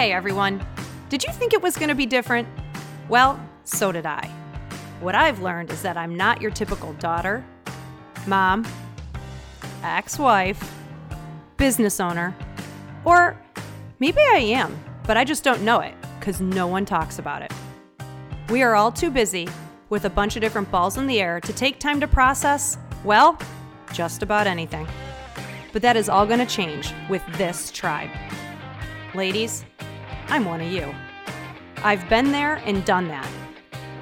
Hey everyone, did you think it was going to be different? Well, so did I. What I've learned is that I'm not your typical daughter, mom, ex wife, business owner, or maybe I am, but I just don't know it because no one talks about it. We are all too busy with a bunch of different balls in the air to take time to process, well, just about anything. But that is all going to change with this tribe. Ladies, I'm one of you. I've been there and done that.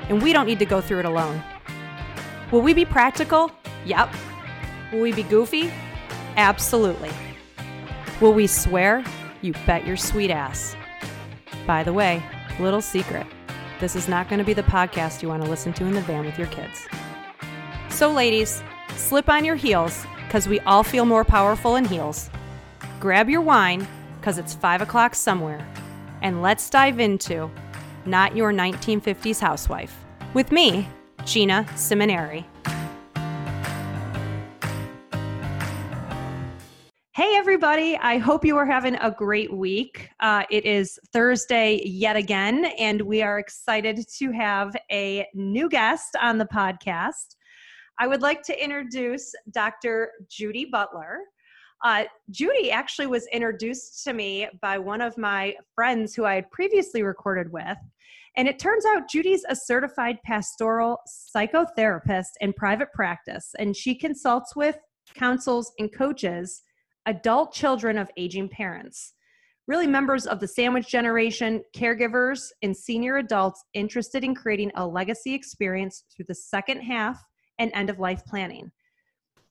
And we don't need to go through it alone. Will we be practical? Yep. Will we be goofy? Absolutely. Will we swear? You bet your sweet ass. By the way, little secret this is not going to be the podcast you want to listen to in the van with your kids. So, ladies, slip on your heels because we all feel more powerful in heels. Grab your wine because it's 5 o'clock somewhere. And let's dive into Not Your 1950s Housewife with me, Gina Seminary. Hey, everybody. I hope you are having a great week. Uh, it is Thursday yet again, and we are excited to have a new guest on the podcast. I would like to introduce Dr. Judy Butler. Uh, Judy actually was introduced to me by one of my friends who I had previously recorded with. And it turns out Judy's a certified pastoral psychotherapist in private practice, and she consults with, counsels, and coaches adult children of aging parents, really members of the sandwich generation, caregivers, and senior adults interested in creating a legacy experience through the second half and end of life planning.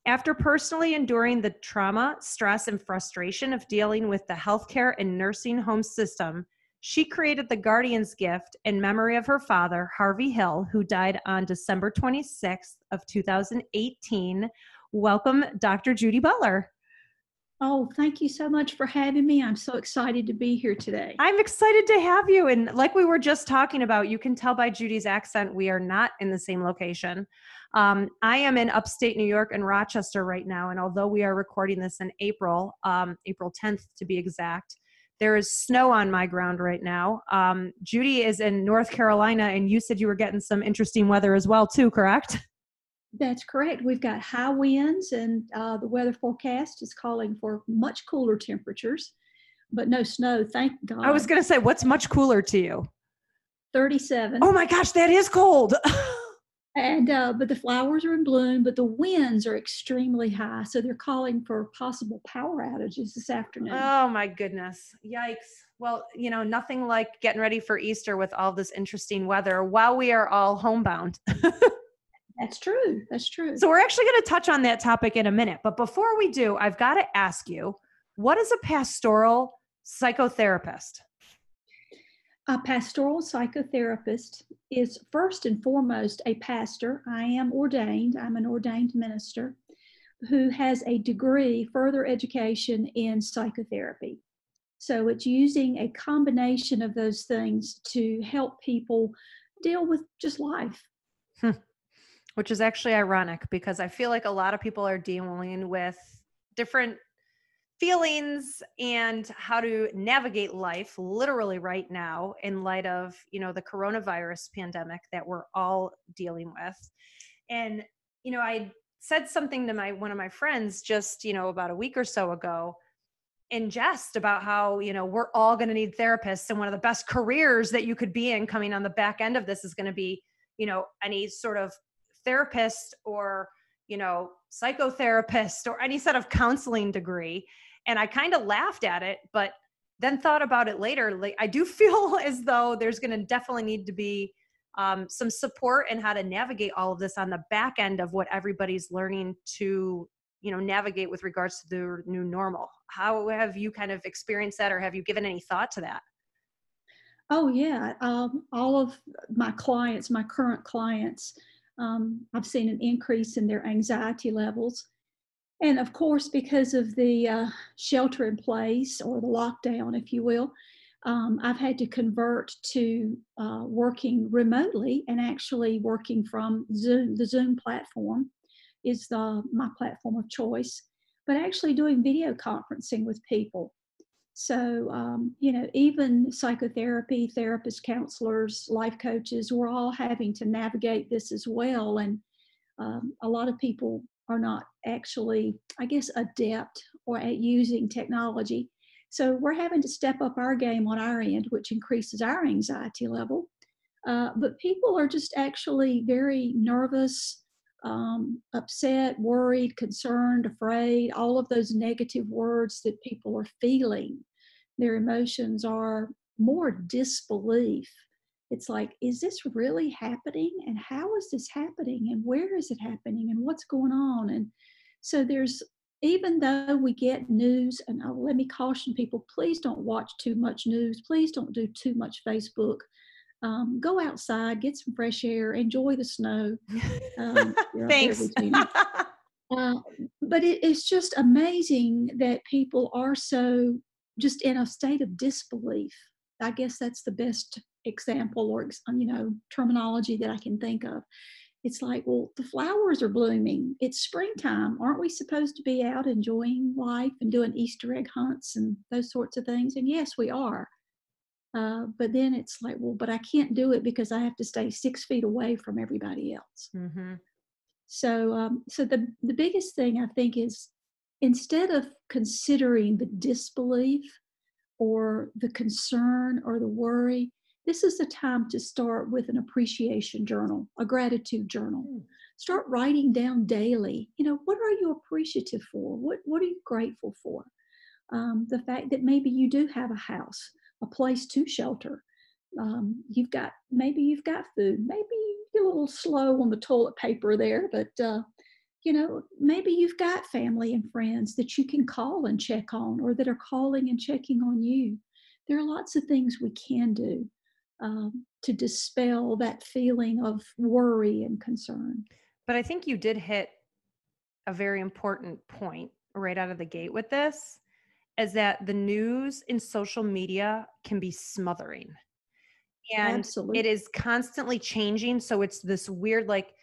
After personally enduring the trauma, stress, and frustration of dealing with the healthcare and nursing home system, she created the Guardian's Gift in memory of her father, Harvey Hill, who died on December 26th of 2018. Welcome, Dr. Judy Butler. Oh, thank you so much for having me. I'm so excited to be here today. I'm excited to have you. And like we were just talking about, you can tell by Judy's accent, we are not in the same location. Um, I am in upstate New York in Rochester right now. And although we are recording this in April, um, April 10th to be exact, there is snow on my ground right now. Um, Judy is in North Carolina, and you said you were getting some interesting weather as well, too, correct? That's correct. We've got high winds, and uh, the weather forecast is calling for much cooler temperatures, but no snow. Thank God. I was going to say, what's much cooler to you? 37. Oh my gosh, that is cold. and uh, but the flowers are in bloom, but the winds are extremely high, so they're calling for possible power outages this afternoon. Oh my goodness! Yikes! Well, you know, nothing like getting ready for Easter with all this interesting weather while we are all homebound. That's true. That's true. So we're actually going to touch on that topic in a minute. But before we do, I've got to ask you what is a pastoral psychotherapist? A pastoral psychotherapist is first and foremost a pastor. I am ordained, I'm an ordained minister who has a degree, further education in psychotherapy. So it's using a combination of those things to help people deal with just life. Hmm which is actually ironic because I feel like a lot of people are dealing with different feelings and how to navigate life literally right now in light of you know the coronavirus pandemic that we're all dealing with. And you know i said something to my one of my friends just you know about a week or so ago in jest about how you know we're all going to need therapists and one of the best careers that you could be in coming on the back end of this is going to be you know any sort of therapist or you know psychotherapist or any sort of counseling degree. And i kind of laughed at it but then thought about it later. Like i do feel as though there's going to definitely need to be um, some support and how to navigate all of this on the back end of what everybody's learning to you know navigate with regards to the new normal. How have you kind of experienced that or have you given any thought to that? Oh yeah. Um, all of my clients my current clients um, I've seen an increase in their anxiety levels. And of course, because of the uh, shelter in place or the lockdown, if you will, um, I've had to convert to uh, working remotely and actually working from Zoom. The Zoom platform is the, my platform of choice, but actually doing video conferencing with people. So, um, you know, even psychotherapy, therapists, counselors, life coaches, we're all having to navigate this as well. And um, a lot of people are not actually, I guess, adept or at using technology. So we're having to step up our game on our end, which increases our anxiety level. Uh, but people are just actually very nervous, um, upset, worried, concerned, afraid, all of those negative words that people are feeling. Their emotions are more disbelief. It's like, is this really happening? And how is this happening? And where is it happening? And what's going on? And so there's, even though we get news, and oh, let me caution people please don't watch too much news, please don't do too much Facebook um, go outside, get some fresh air, enjoy the snow. Um, Thanks. uh, but it, it's just amazing that people are so just in a state of disbelief. I guess that's the best example or you know terminology that I can think of. It's like, well, the flowers are blooming. It's springtime. Aren't we supposed to be out enjoying life and doing Easter egg hunts and those sorts of things? And yes, we are. Uh, but then it's like, well, but I can't do it because I have to stay six feet away from everybody else. Mm-hmm. So, um, so the the biggest thing I think is instead of considering the disbelief or the concern or the worry, this is the time to start with an appreciation journal, a gratitude journal. Mm. Start writing down daily. You know, what are you appreciative for? What what are you grateful for? Um, the fact that maybe you do have a house a place to shelter. Um, you've got maybe you've got food, maybe you're a little slow on the toilet paper there, but uh, you know maybe you've got family and friends that you can call and check on, or that are calling and checking on you. There are lots of things we can do um, to dispel that feeling of worry and concern. But I think you did hit a very important point right out of the gate with this is that the news in social media can be smothering. And Absolutely. it is constantly changing. So it's this weird, like,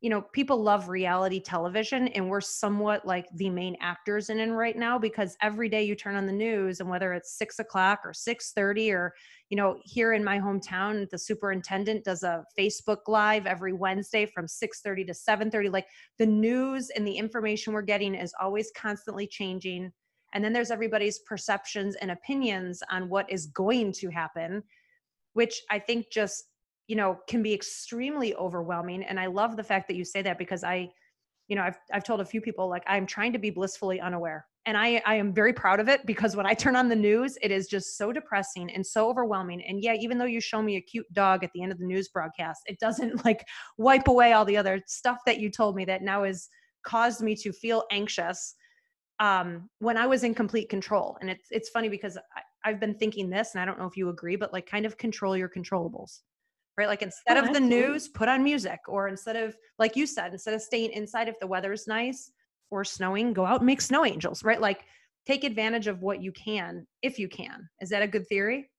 you know, people love reality television, and we're somewhat like the main actors in it right now because every day you turn on the news, and whether it's six o'clock or six thirty, or you know, here in my hometown, the superintendent does a Facebook live every Wednesday from six thirty to seven thirty. Like the news and the information we're getting is always constantly changing and then there's everybody's perceptions and opinions on what is going to happen which i think just you know can be extremely overwhelming. And i love the fact that you say that because i you know i've i've told a few people like i'm trying to be blissfully unaware. And i i am very proud of it because when i turn on the news it is just so depressing and so overwhelming. And yeah even though you show me a cute dog at the end of the news broadcast it doesn't like wipe away all the other stuff that you told me that now has caused me to feel anxious um, when I was in complete control. And it's it's funny because I, have been thinking this, and I don't know if you agree, but like kind of control your controllables, right? Like instead oh, of the news, put on music, or instead of like you said, instead of staying inside if the weather's nice or snowing, go out and make snow angels, right? Like take advantage of what you can if you can. Is that a good theory?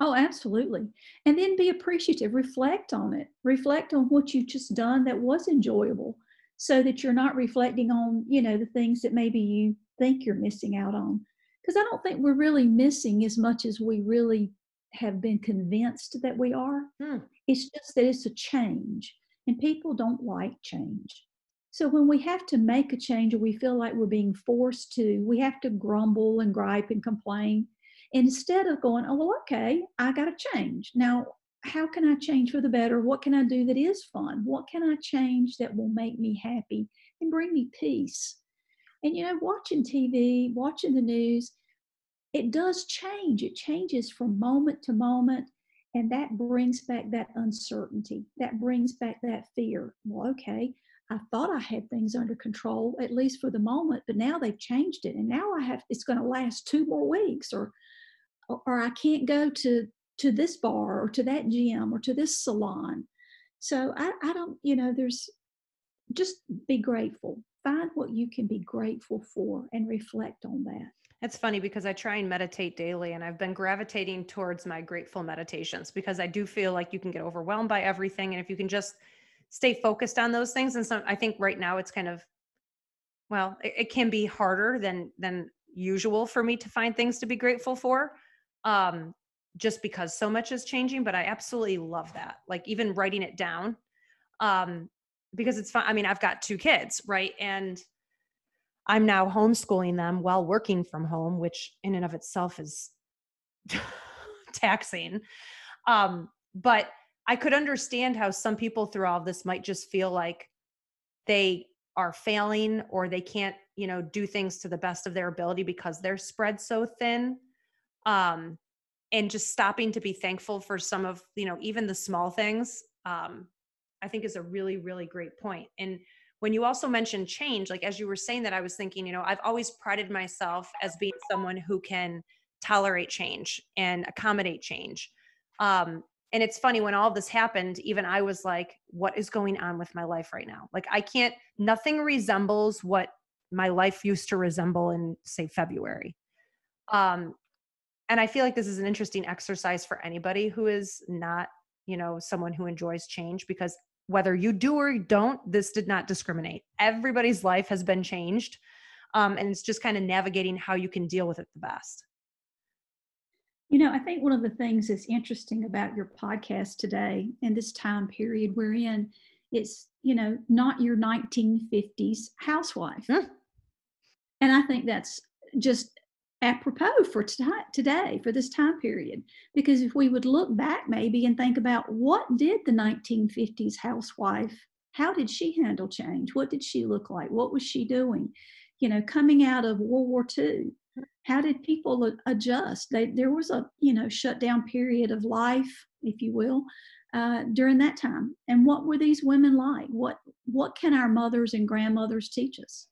Oh, absolutely. And then be appreciative, reflect on it, reflect on what you've just done that was enjoyable so that you're not reflecting on you know the things that maybe you think you're missing out on. Because i don't think we're really missing as much as we really have been convinced that we are. Hmm. it's just that it's a change and people don't like change. So when we have to make a change or we feel like we're being forced to we have to grumble and gripe and complain instead of going oh well okay i got to change. Now how can I change for the better? What can I do that is fun? What can I change that will make me happy and bring me peace? And you know, watching TV, watching the news, it does change. It changes from moment to moment. And that brings back that uncertainty. That brings back that fear. Well, okay, I thought I had things under control, at least for the moment, but now they've changed it. And now I have, it's going to last two more weeks or, or I can't go to to this bar or to that gym or to this salon. So I, I don't, you know, there's just be grateful. Find what you can be grateful for and reflect on that. It's funny because I try and meditate daily and I've been gravitating towards my grateful meditations because I do feel like you can get overwhelmed by everything. And if you can just stay focused on those things, and so I think right now it's kind of, well, it, it can be harder than, than usual for me to find things to be grateful for. Um, just because so much is changing, but I absolutely love that. Like even writing it down. Um, because it's fun. I mean, I've got two kids, right? And I'm now homeschooling them while working from home, which in and of itself is taxing. Um, but I could understand how some people through all this might just feel like they are failing or they can't, you know, do things to the best of their ability because they're spread so thin. Um, and just stopping to be thankful for some of, you know, even the small things, um, I think is a really, really great point. And when you also mentioned change, like as you were saying that, I was thinking, you know, I've always prided myself as being someone who can tolerate change and accommodate change. Um, and it's funny when all this happened, even I was like, what is going on with my life right now? Like, I can't, nothing resembles what my life used to resemble in, say, February. Um, and I feel like this is an interesting exercise for anybody who is not, you know, someone who enjoys change because whether you do or you don't, this did not discriminate. Everybody's life has been changed. Um, and it's just kind of navigating how you can deal with it the best. You know, I think one of the things that's interesting about your podcast today and this time period we're in, it's, you know, not your 1950s housewife. Mm. And I think that's just apropos for today, for this time period. Because if we would look back maybe and think about what did the 1950s housewife, how did she handle change? What did she look like? What was she doing? You know, coming out of World War II, how did people adjust? They, there was a you know shutdown period of life, if you will, uh, during that time. And what were these women like? What what can our mothers and grandmothers teach us?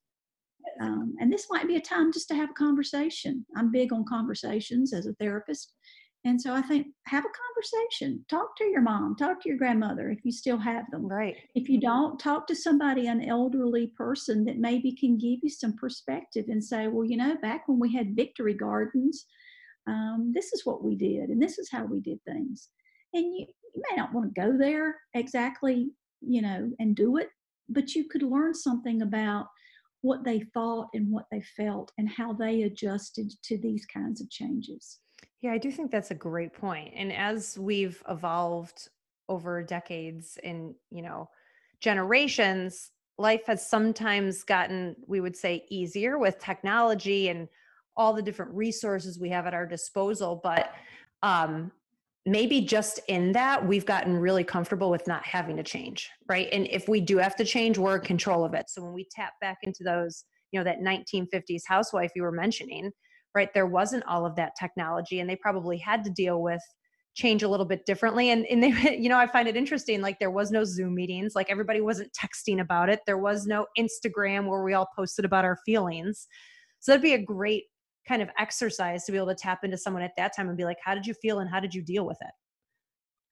Um, and this might be a time just to have a conversation. I'm big on conversations as a therapist. And so I think have a conversation. Talk to your mom, talk to your grandmother if you still have them. Right. If you don't, talk to somebody, an elderly person that maybe can give you some perspective and say, well, you know, back when we had victory gardens, um, this is what we did and this is how we did things. And you, you may not want to go there exactly, you know, and do it, but you could learn something about what they thought and what they felt and how they adjusted to these kinds of changes. Yeah, I do think that's a great point. And as we've evolved over decades and, you know, generations, life has sometimes gotten, we would say, easier with technology and all the different resources we have at our disposal. But um, maybe just in that, we've gotten really comfortable with not having to change, right? And if we do have to change, we're in control of it. So when we tap back into those, you know, that 1950s housewife you were mentioning, right there wasn't all of that technology and they probably had to deal with change a little bit differently and, and they you know i find it interesting like there was no zoom meetings like everybody wasn't texting about it there was no instagram where we all posted about our feelings so that'd be a great kind of exercise to be able to tap into someone at that time and be like how did you feel and how did you deal with it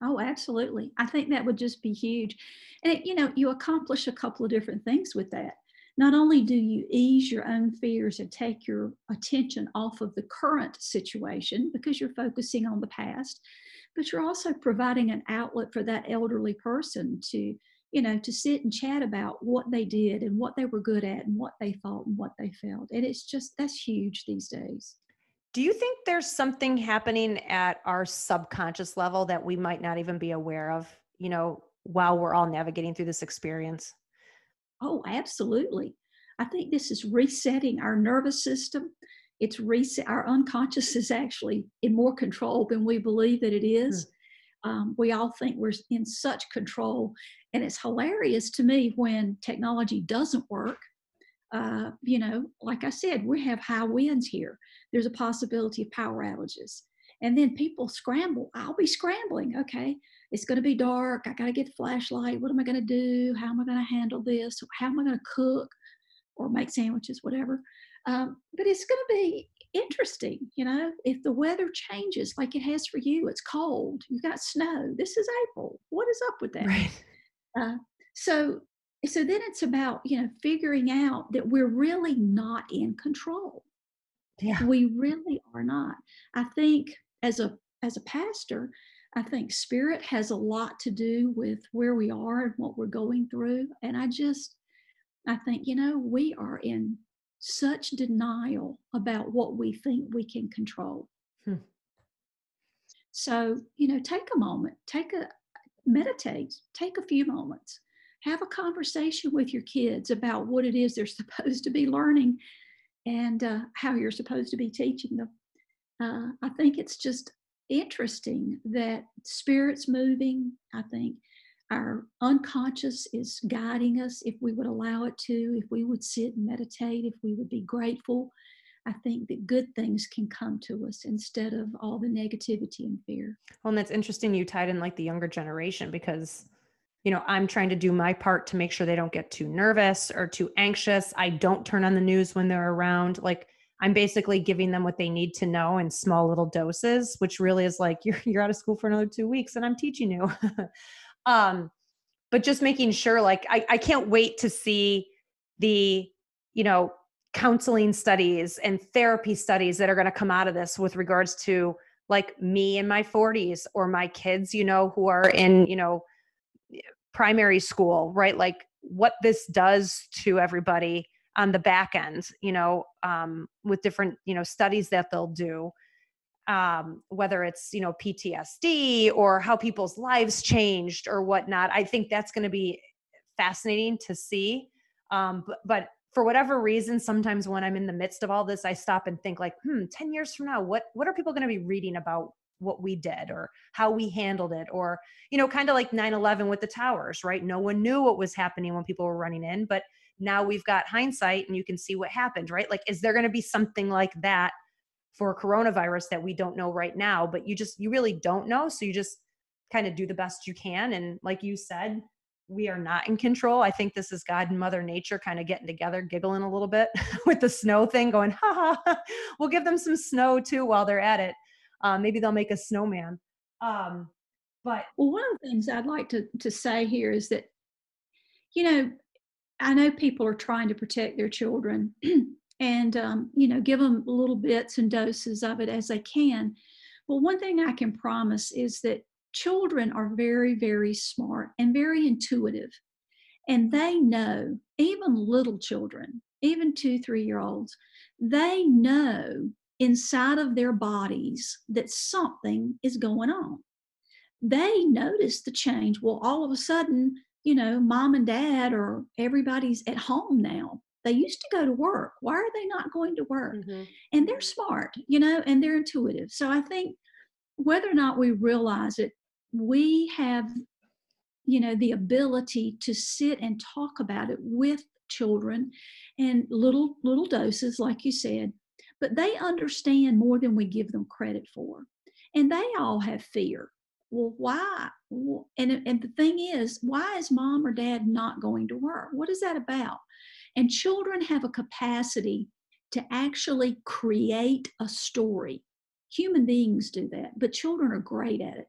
Oh, absolutely. I think that would just be huge. And, it, you know, you accomplish a couple of different things with that not only do you ease your own fears and take your attention off of the current situation because you're focusing on the past, but you're also providing an outlet for that elderly person to, you know, to sit and chat about what they did and what they were good at and what they thought and what they felt. And it's just, that's huge these days. Do you think there's something happening at our subconscious level that we might not even be aware of, you know, while we're all navigating through this experience? Oh, absolutely. I think this is resetting our nervous system. It's reset, our unconscious is actually in more control than we believe that it is. Mm. Um, we all think we're in such control. And it's hilarious to me when technology doesn't work. Uh, you know, like I said, we have high winds here. There's a possibility of power outages. And then people scramble. I'll be scrambling. Okay, it's going to be dark. I got to get the flashlight. What am I going to do? How am I going to handle this? How am I going to cook or make sandwiches, whatever? Um, but it's going to be interesting, you know, if the weather changes like it has for you, it's cold, you've got snow. This is April. What is up with that? Right. Uh, so, so then it's about you know figuring out that we're really not in control. Yeah. We really are not. I think as a as a pastor, I think spirit has a lot to do with where we are and what we're going through. And I just, I think, you know, we are in such denial about what we think we can control. Hmm. So, you know, take a moment, take a meditate, take a few moments, have a conversation with your kids about what it is they're supposed to be learning and uh, how you're supposed to be teaching them. Uh, I think it's just interesting that spirit's moving. I think our unconscious is guiding us if we would allow it to, if we would sit and meditate, if we would be grateful. I think that good things can come to us instead of all the negativity and fear. Well, and that's interesting you tied in like the younger generation because you know, I'm trying to do my part to make sure they don't get too nervous or too anxious. I don't turn on the news when they're around. Like I'm basically giving them what they need to know in small little doses, which really is like you're you're out of school for another two weeks and I'm teaching you. um, but just making sure like I, I can't wait to see the, you know, counseling studies and therapy studies that are going to come out of this with regards to like me in my 40s or my kids, you know, who are in, you know, primary school, right? Like what this does to everybody on the back end, you know, um, with different, you know, studies that they'll do, um, whether it's, you know, PTSD or how people's lives changed or whatnot. I think that's going to be fascinating to see. Um, but, but for whatever reason, sometimes when I'm in the midst of all this, I stop and think like, hmm, 10 years from now, what, what are people going to be reading about what we did or how we handled it or you know kind of like 9-11 with the towers right no one knew what was happening when people were running in but now we've got hindsight and you can see what happened right like is there going to be something like that for coronavirus that we don't know right now but you just you really don't know so you just kind of do the best you can and like you said we are not in control. I think this is God and Mother Nature kind of getting together, giggling a little bit with the snow thing, going, ha ha, we'll give them some snow too while they're at it. Um, maybe they'll make a snowman. Um, but well, one of the things I'd like to to say here is that, you know, I know people are trying to protect their children, and um, you know, give them little bits and doses of it as they can. But one thing I can promise is that children are very, very smart and very intuitive. And they know, even little children, even two, three year olds, they know inside of their bodies that something is going on. They notice the change. Well, all of a sudden, you know, mom and dad or everybody's at home now. They used to go to work. Why are they not going to work? Mm-hmm. And they're smart, you know, and they're intuitive. So I think whether or not we realize it, we have, you know, the ability to sit and talk about it with children and little little doses like you said but they understand more than we give them credit for. And they all have fear. Well, why? And, and the thing is, why is mom or dad not going to work? What is that about? And children have a capacity to actually create a story. Human beings do that, but children are great at it.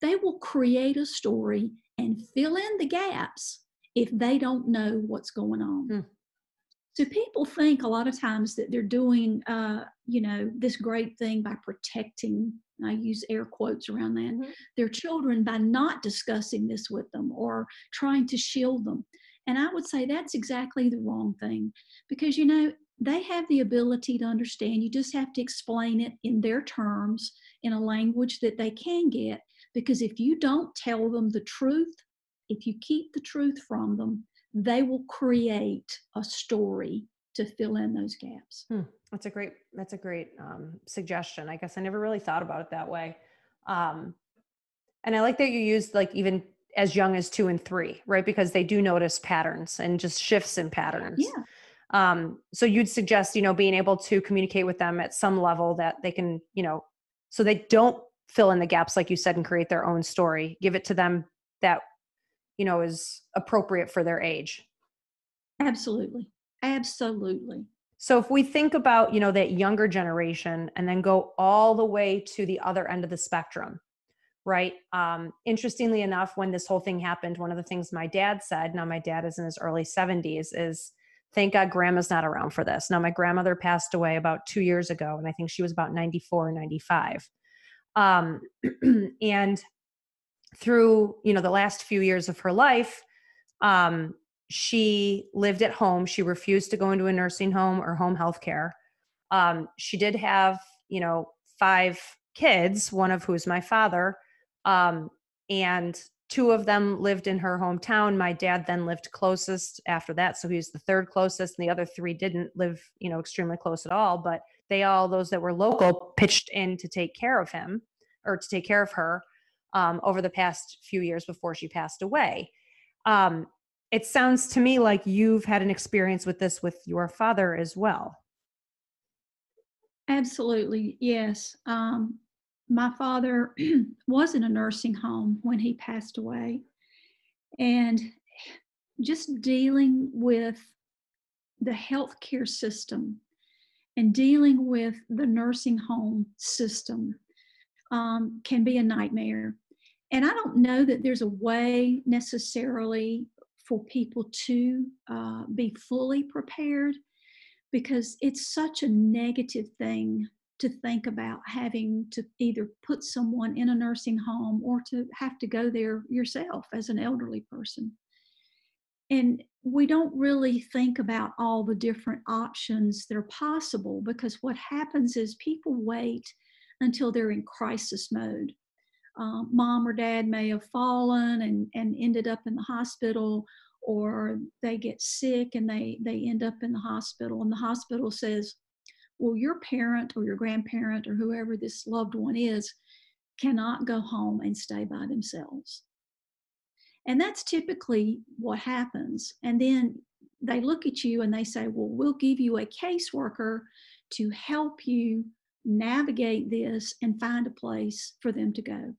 They will create a story and fill in the gaps if they don't know what's going on. Hmm. So people think a lot of times that they're doing, uh, you know, this great thing by protecting. I use air quotes around that. Mm-hmm. Their children by not discussing this with them or trying to shield them. And I would say that's exactly the wrong thing because, you know, they have the ability to understand. You just have to explain it in their terms, in a language that they can get. Because if you don't tell them the truth, if you keep the truth from them, they will create a story to fill in those gaps. Hmm. That's a great, that's a great um, suggestion. I guess I never really thought about it that way. Um, and I like that you used like even as young as two and three, right? Because they do notice patterns and just shifts in patterns. Yeah. Um, so you'd suggest, you know, being able to communicate with them at some level that they can, you know, so they don't fill in the gaps, like you said, and create their own story. Give it to them that you know is appropriate for their age absolutely absolutely so if we think about you know that younger generation and then go all the way to the other end of the spectrum right um interestingly enough when this whole thing happened one of the things my dad said now my dad is in his early 70s is thank god grandma's not around for this now my grandmother passed away about two years ago and i think she was about 94 95 um and through you know the last few years of her life um she lived at home. She refused to go into a nursing home or home health care. Um, she did have, you know, five kids, one of who's my father. Um, and two of them lived in her hometown. My dad then lived closest after that. So he was the third closest, and the other three didn't live, you know, extremely close at all. But they all, those that were local, pitched in to take care of him or to take care of her um, over the past few years before she passed away. Um, it sounds to me like you've had an experience with this with your father as well. Absolutely, yes. Um, my father was in a nursing home when he passed away. And just dealing with the healthcare system and dealing with the nursing home system um, can be a nightmare. And I don't know that there's a way necessarily for people to uh, be fully prepared because it's such a negative thing to think about having to either put someone in a nursing home or to have to go there yourself as an elderly person. And we don't really think about all the different options that are possible because what happens is people wait until they're in crisis mode. Uh, mom or dad may have fallen and, and ended up in the hospital, or they get sick and they, they end up in the hospital, and the hospital says, well, your parent or your grandparent or whoever this loved one is cannot go home and stay by themselves. And that's typically what happens. And then they look at you and they say, Well, we'll give you a caseworker to help you navigate this and find a place for them to go.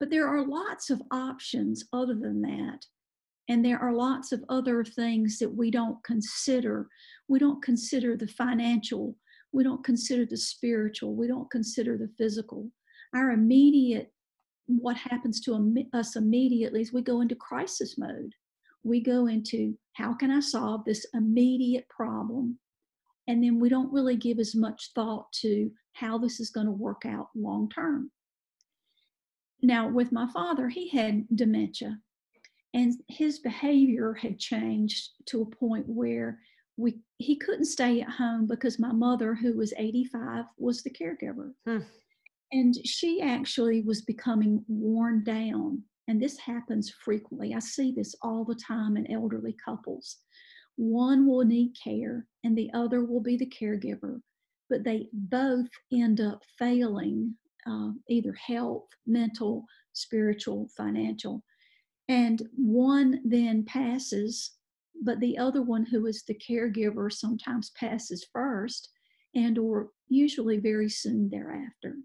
But there are lots of options other than that. And there are lots of other things that we don't consider. We don't consider the financial, we don't consider the spiritual, we don't consider the physical. Our immediate, what happens to us immediately is we go into crisis mode. We go into how can I solve this immediate problem? And then we don't really give as much thought to how this is going to work out long term. Now, with my father, he had dementia and his behavior had changed to a point where we he couldn't stay at home because my mother who was 85 was the caregiver. Hmm. and she actually was becoming worn down and this happens frequently. I see this all the time in elderly couples. One will need care and the other will be the caregiver but they both end up failing uh, either health mental spiritual financial. And one then passes but the other one who is the caregiver sometimes passes first and or usually very soon thereafter.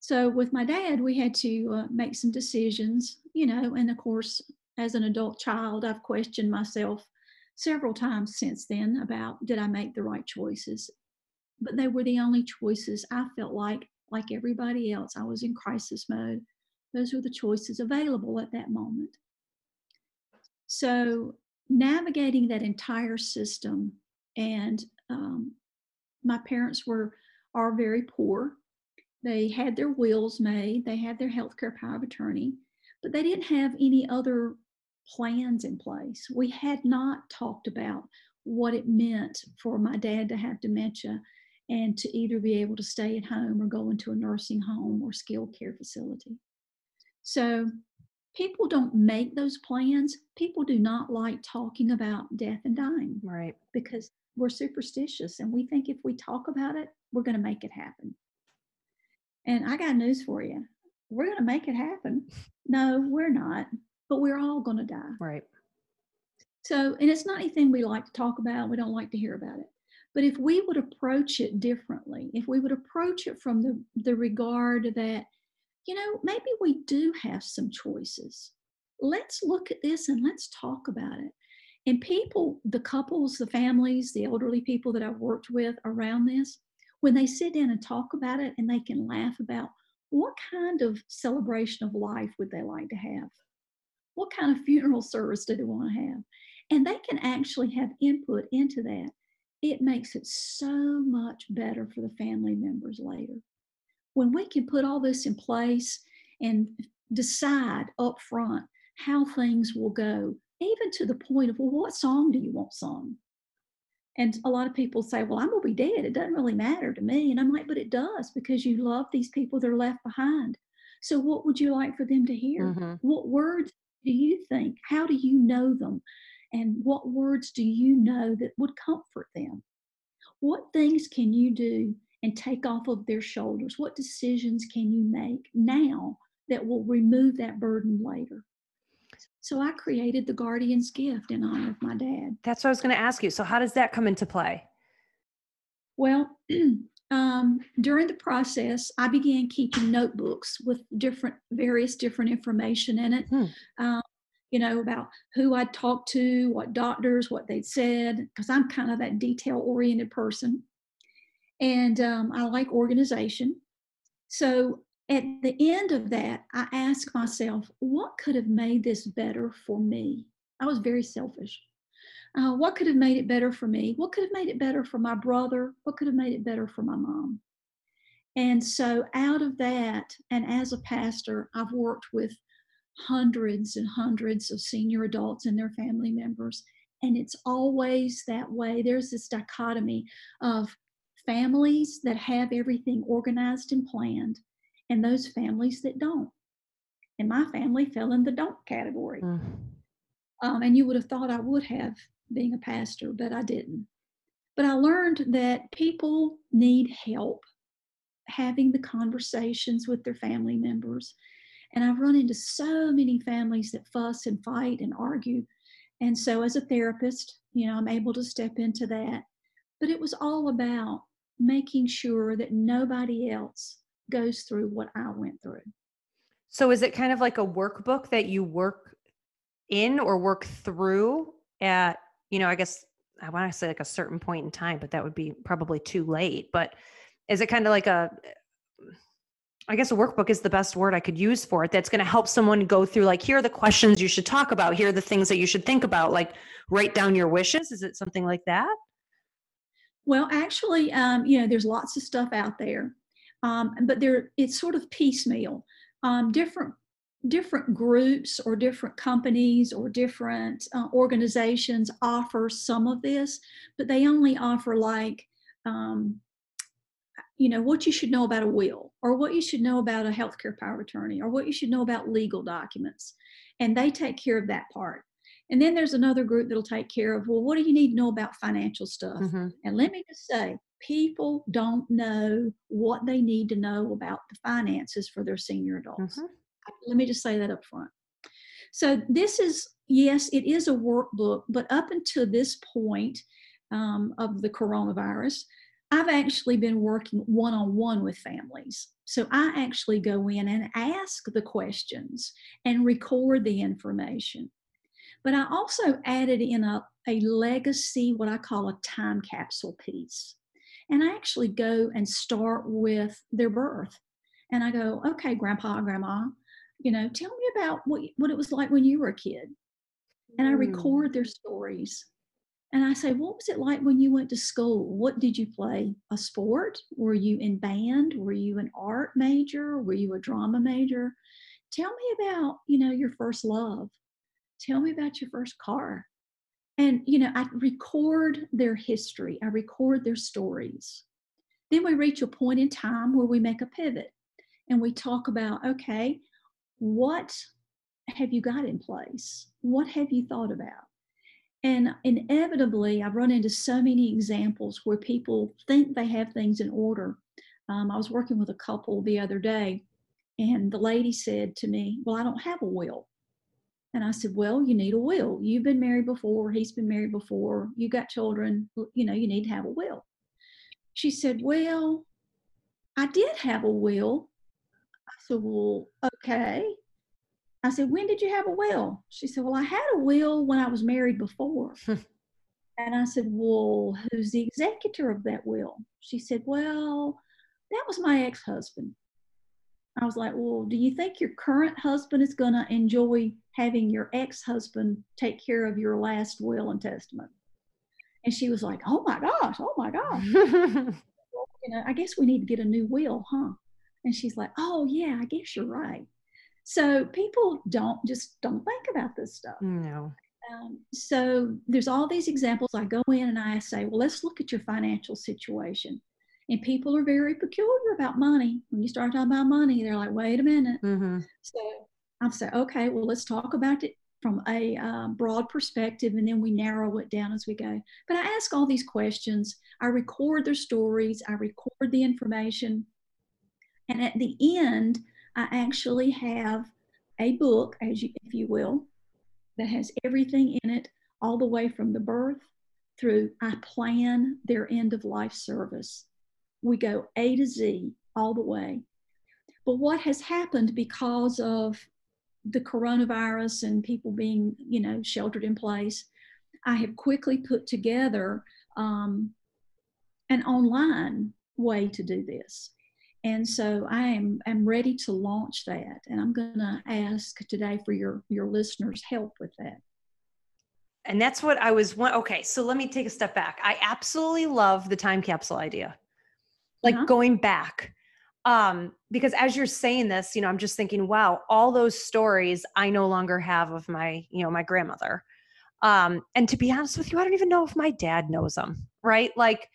So with my dad we had to uh, make some decisions you know and of course as an adult child i've questioned myself several times since then about did i make the right choices? But they were the only choices i felt like like everybody else i was in crisis mode. Those were the choices available at that moment. So, navigating that entire system, and um, my parents were are very poor. They had their wills made, they had their health care power of attorney, but they didn't have any other plans in place. We had not talked about what it meant for my dad to have dementia and to either be able to stay at home or go into a nursing home or skilled care facility. So people don't make those plans. People do not like talking about death and dying. Right. Because we're superstitious and we think if we talk about it, we're going to make it happen. And I got news for you. We're going to make it happen. No, we're not, but we're all going to die. Right. So, and it's not anything we like to talk about. We don't like to hear about it. But if we would approach it differently, if we would approach it from the, the regard that you know, maybe we do have some choices. Let's look at this and let's talk about it. And people, the couples, the families, the elderly people that I've worked with around this, when they sit down and talk about it and they can laugh about what kind of celebration of life would they like to have? What kind of funeral service do they want to have? And they can actually have input into that. It makes it so much better for the family members later when we can put all this in place and decide up front how things will go, even to the point of, well, what song do you want sung? And a lot of people say, well, I'm going to be dead. It doesn't really matter to me. And I'm like, but it does because you love these people that are left behind. So, what would you like for them to hear? Mm-hmm. What words do you think? How do you know them? And what words do you know that would comfort them? What things can you do and take off of their shoulders? What decisions can you make now that will remove that burden later? So I created the Guardian's Gift in honor of my dad. That's what I was going to ask you. So, how does that come into play? Well, um, during the process, I began keeping notebooks with different, various different information in it. Hmm. Um, you know, about who I'd talked to, what doctors, what they'd said, because I'm kind of that detail oriented person. And um, I like organization. So at the end of that, I asked myself, what could have made this better for me? I was very selfish. Uh, what could have made it better for me? What could have made it better for my brother? What could have made it better for my mom? And so, out of that, and as a pastor, I've worked with hundreds and hundreds of senior adults and their family members. And it's always that way. There's this dichotomy of families that have everything organized and planned, and those families that don't. And my family fell in the don't category. Mm. Um, and you would have thought I would have being a pastor, but I didn't. But I learned that people need help having the conversations with their family members. And I've run into so many families that fuss and fight and argue. And so, as a therapist, you know, I'm able to step into that. But it was all about making sure that nobody else goes through what I went through. So is it kind of like a workbook that you work in or work through at, you know, I guess I want to say like a certain point in time, but that would be probably too late. But is it kind of like a I guess a workbook is the best word I could use for it. That's going to help someone go through like here are the questions you should talk about, here are the things that you should think about, like write down your wishes. Is it something like that? Well, actually, um, you know, there's lots of stuff out there um, but there it's sort of piecemeal. Um, different different groups or different companies or different uh, organizations offer some of this, but they only offer like um, you know what you should know about a will or what you should know about a healthcare power attorney or what you should know about legal documents and they take care of that part and then there's another group that'll take care of well what do you need to know about financial stuff mm-hmm. and let me just say people don't know what they need to know about the finances for their senior adults. Mm-hmm. Let me just say that up front. So, this is, yes, it is a workbook, but up until this point um, of the coronavirus, I've actually been working one on one with families. So, I actually go in and ask the questions and record the information. But I also added in a, a legacy, what I call a time capsule piece. And I actually go and start with their birth. And I go, okay, grandpa, grandma, you know, tell me about what, what it was like when you were a kid. And I mm. record their stories. And I say, what was it like when you went to school? What did you play? A sport? Were you in band? Were you an art major? Were you a drama major? Tell me about, you know, your first love. Tell me about your first car. And you know i record their history i record their stories. Then we reach a point in time where we make a pivot and we talk about okay what have you got in place? What have you thought about? And inevitably i've run into so many examples where people think they have things in order. Um, i was working with a couple the other day and the lady said to me well i don't have a will and I said, Well, you need a will. You've been married before, he's been married before, you got children, you know, you need to have a will. She said, Well, I did have a will. I said, Well, okay. I said, When did you have a will? She said, Well, I had a will when I was married before. and I said, Well, who's the executor of that will? She said, Well, that was my ex husband. I was like, well, do you think your current husband is going to enjoy having your ex husband take care of your last will and testament? And she was like, oh my gosh, oh my gosh. well, you know, I guess we need to get a new will, huh? And she's like, oh yeah, I guess you're right. So people don't just don't think about this stuff. No. Um, so there's all these examples. I go in and I say, well, let's look at your financial situation. And people are very peculiar about money. When you start talking about money, they're like, wait a minute. Mm-hmm. So I'm saying, okay, well, let's talk about it from a uh, broad perspective and then we narrow it down as we go. But I ask all these questions. I record their stories. I record the information. And at the end, I actually have a book, as you, if you will, that has everything in it, all the way from the birth through I plan their end of life service. We go A to Z all the way. But what has happened because of the coronavirus and people being, you know, sheltered in place, I have quickly put together um, an online way to do this. And so I am, am ready to launch that. And I'm going to ask today for your, your listeners' help with that. And that's what I was one. Okay, so let me take a step back. I absolutely love the time capsule idea. Like uh-huh. going back. Um, because as you're saying this, you know, I'm just thinking, wow, all those stories I no longer have of my, you know, my grandmother. Um, and to be honest with you, I don't even know if my dad knows them, right? Like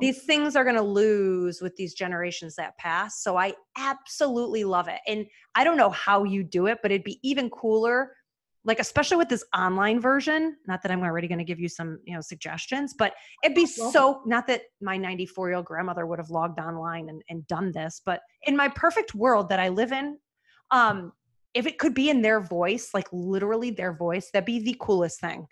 these things are going to lose with these generations that pass. So I absolutely love it. And I don't know how you do it, but it'd be even cooler like especially with this online version not that i'm already going to give you some you know suggestions but it'd be so not that my 94 year old grandmother would have logged online and, and done this but in my perfect world that i live in um if it could be in their voice like literally their voice that'd be the coolest thing.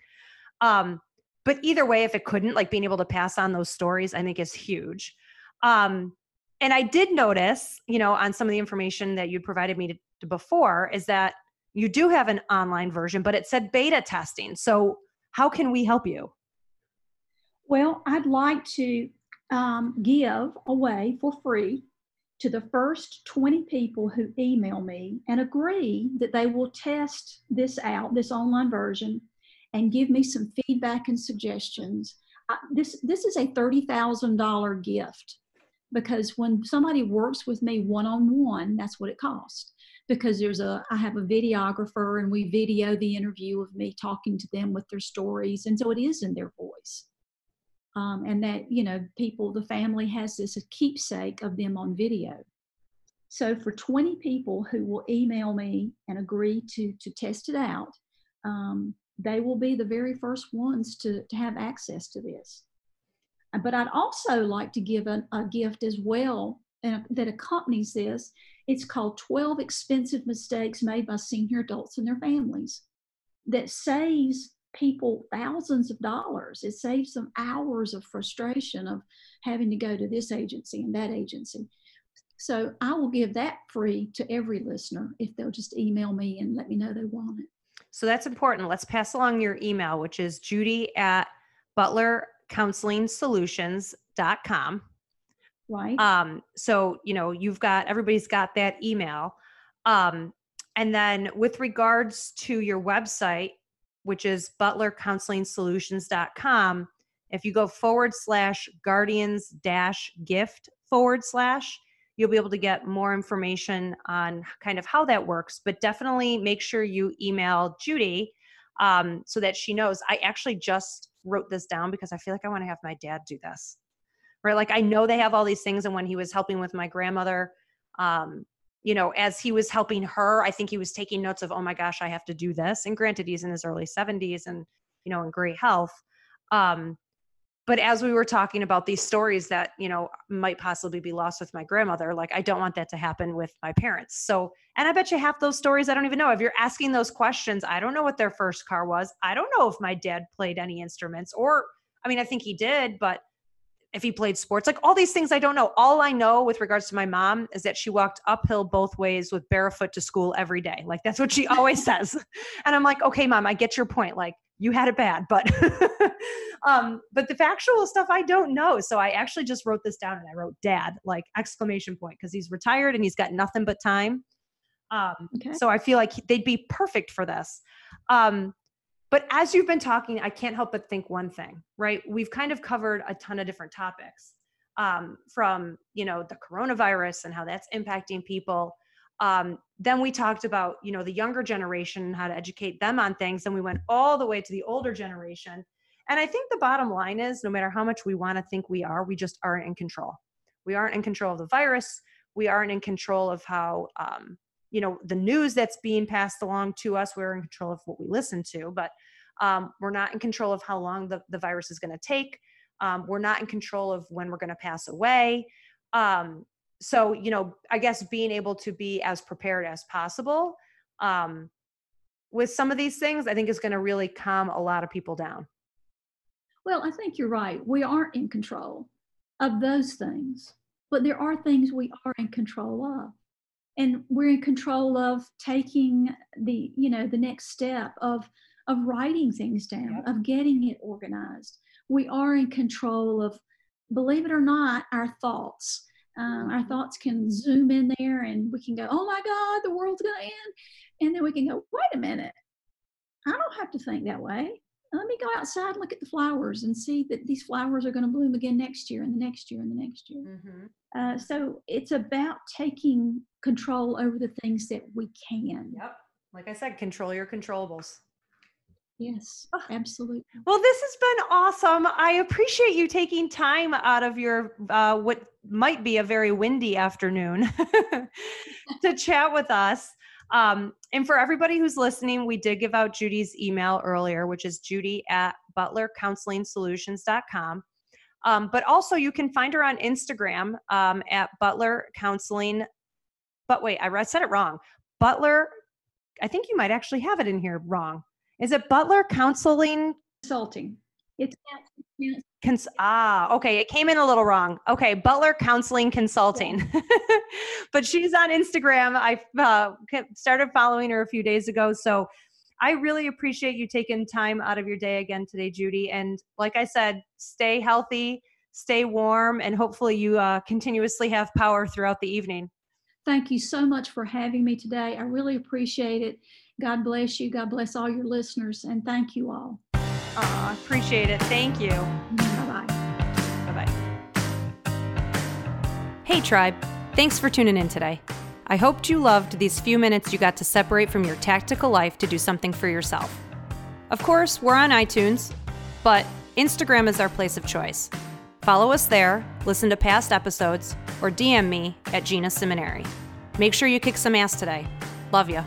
Um but either way if it couldn't like being able to pass on those stories i think is huge. Um and i did notice you know on some of the information that you provided me to, to before is that you do have an online version but it said beta testing so how can we help you well i'd like to um, give away for free to the first 20 people who email me and agree that they will test this out this online version and give me some feedback and suggestions. Uh, this this is a thirty thousand dollar gift because when somebody works with me one on one, that's what it costs. Because there's a I have a videographer and we video the interview of me talking to them with their stories, and so it is in their voice. Um, and that you know people the family has this keepsake of them on video so for 20 people who will email me and agree to to test it out um, they will be the very first ones to, to have access to this. But I'd also like to give a, a gift as well uh, that accompanies this. It's called 12 Expensive Mistakes Made by Senior Adults and Their Families that saves people thousands of dollars. It saves them hours of frustration of having to go to this agency and that agency. So I will give that free to every listener if they'll just email me and let me know they want it. So that's important. Let's pass along your email, which is judy at butlercounseling.solutions.com. Right. Um, so, you know, you've got, everybody's got that email. Um, and then with regards to your website, which is butlercounseling.solutions.com, if you go forward slash guardians dash gift forward slash, you'll be able to get more information on kind of how that works. But definitely make sure you email Judy um, so that she knows. I actually just wrote this down because I feel like I want to have my dad do this. Right. Like I know they have all these things. And when he was helping with my grandmother, um, you know, as he was helping her, I think he was taking notes of, oh my gosh, I have to do this. And granted, he's in his early 70s and, you know, in great health. Um, but as we were talking about these stories that you know might possibly be lost with my grandmother like i don't want that to happen with my parents so and i bet you half those stories i don't even know if you're asking those questions i don't know what their first car was i don't know if my dad played any instruments or i mean i think he did but if he played sports like all these things i don't know. All i know with regards to my mom is that she walked uphill both ways with barefoot to school every day. Like that's what she always says. And i'm like okay mom i get your point. Like you had it bad but um but the factual stuff i don't know. So i actually just wrote this down and i wrote dad like exclamation point because he's retired and he's got nothing but time. Um okay. so i feel like they'd be perfect for this. Um but as you've been talking i can't help but think one thing right we've kind of covered a ton of different topics um, from you know the coronavirus and how that's impacting people Um, then we talked about, you know, the younger generation and how to educate them on things. And we went all the way to the older generation. And I think the bottom line is no matter how much we want to think we are, we just aren't in control. We aren't in control of the virus. We aren't in control of how, um, you know, the news that's being passed along to us. We're in control of what we listen to, but um, we're not in control of how long the, the virus is going to take. Um, we're not in control of when we're going to pass away. Um, so, you know, I guess being able to be as prepared as possible um, with some of these things, I think is going to really calm a lot of people down. Well, I think you're right. We aren't in control of those things, but there are things we are in control of. And we're in control of taking the, you know, the next step of of writing things down, yep. of getting it organized. We are in control of, believe it or not, our thoughts. Um, our thoughts can zoom in there and we can go, oh my God, the world's going to end. And then we can go, wait a minute, I don't have to think that way let me go outside and look at the flowers and see that these flowers are going to bloom again next year and the next year and the next year. Mm-hmm. Uh, so it's about taking control over the things that we can. Yep. Like I said, control your controllables. Yes, absolutely. Well, this has been awesome. I appreciate you taking time out of your uh, what might be a very windy afternoon to chat with us. Um, and for everybody who's listening, we did give out Judy's email earlier, which is judy at butlercounselingsolutions.com. Um, but also, you can find her on Instagram um, at Butler Counseling. But wait, I said it wrong. Butler, I think you might actually have it in here wrong. Is it Butler Counseling? Consulting. It's Cons- ah, okay. It came in a little wrong. Okay, Butler Counseling Consulting. Yeah. but she's on Instagram. I uh, started following her a few days ago. So I really appreciate you taking time out of your day again today, Judy. And like I said, stay healthy, stay warm, and hopefully you uh, continuously have power throughout the evening. Thank you so much for having me today. I really appreciate it. God bless you. God bless all your listeners. And thank you all. Aw, appreciate it. Thank you. Bye bye. Bye bye. Hey, Tribe. Thanks for tuning in today. I hoped you loved these few minutes you got to separate from your tactical life to do something for yourself. Of course, we're on iTunes, but Instagram is our place of choice. Follow us there, listen to past episodes, or DM me at Gina Seminary. Make sure you kick some ass today. Love you.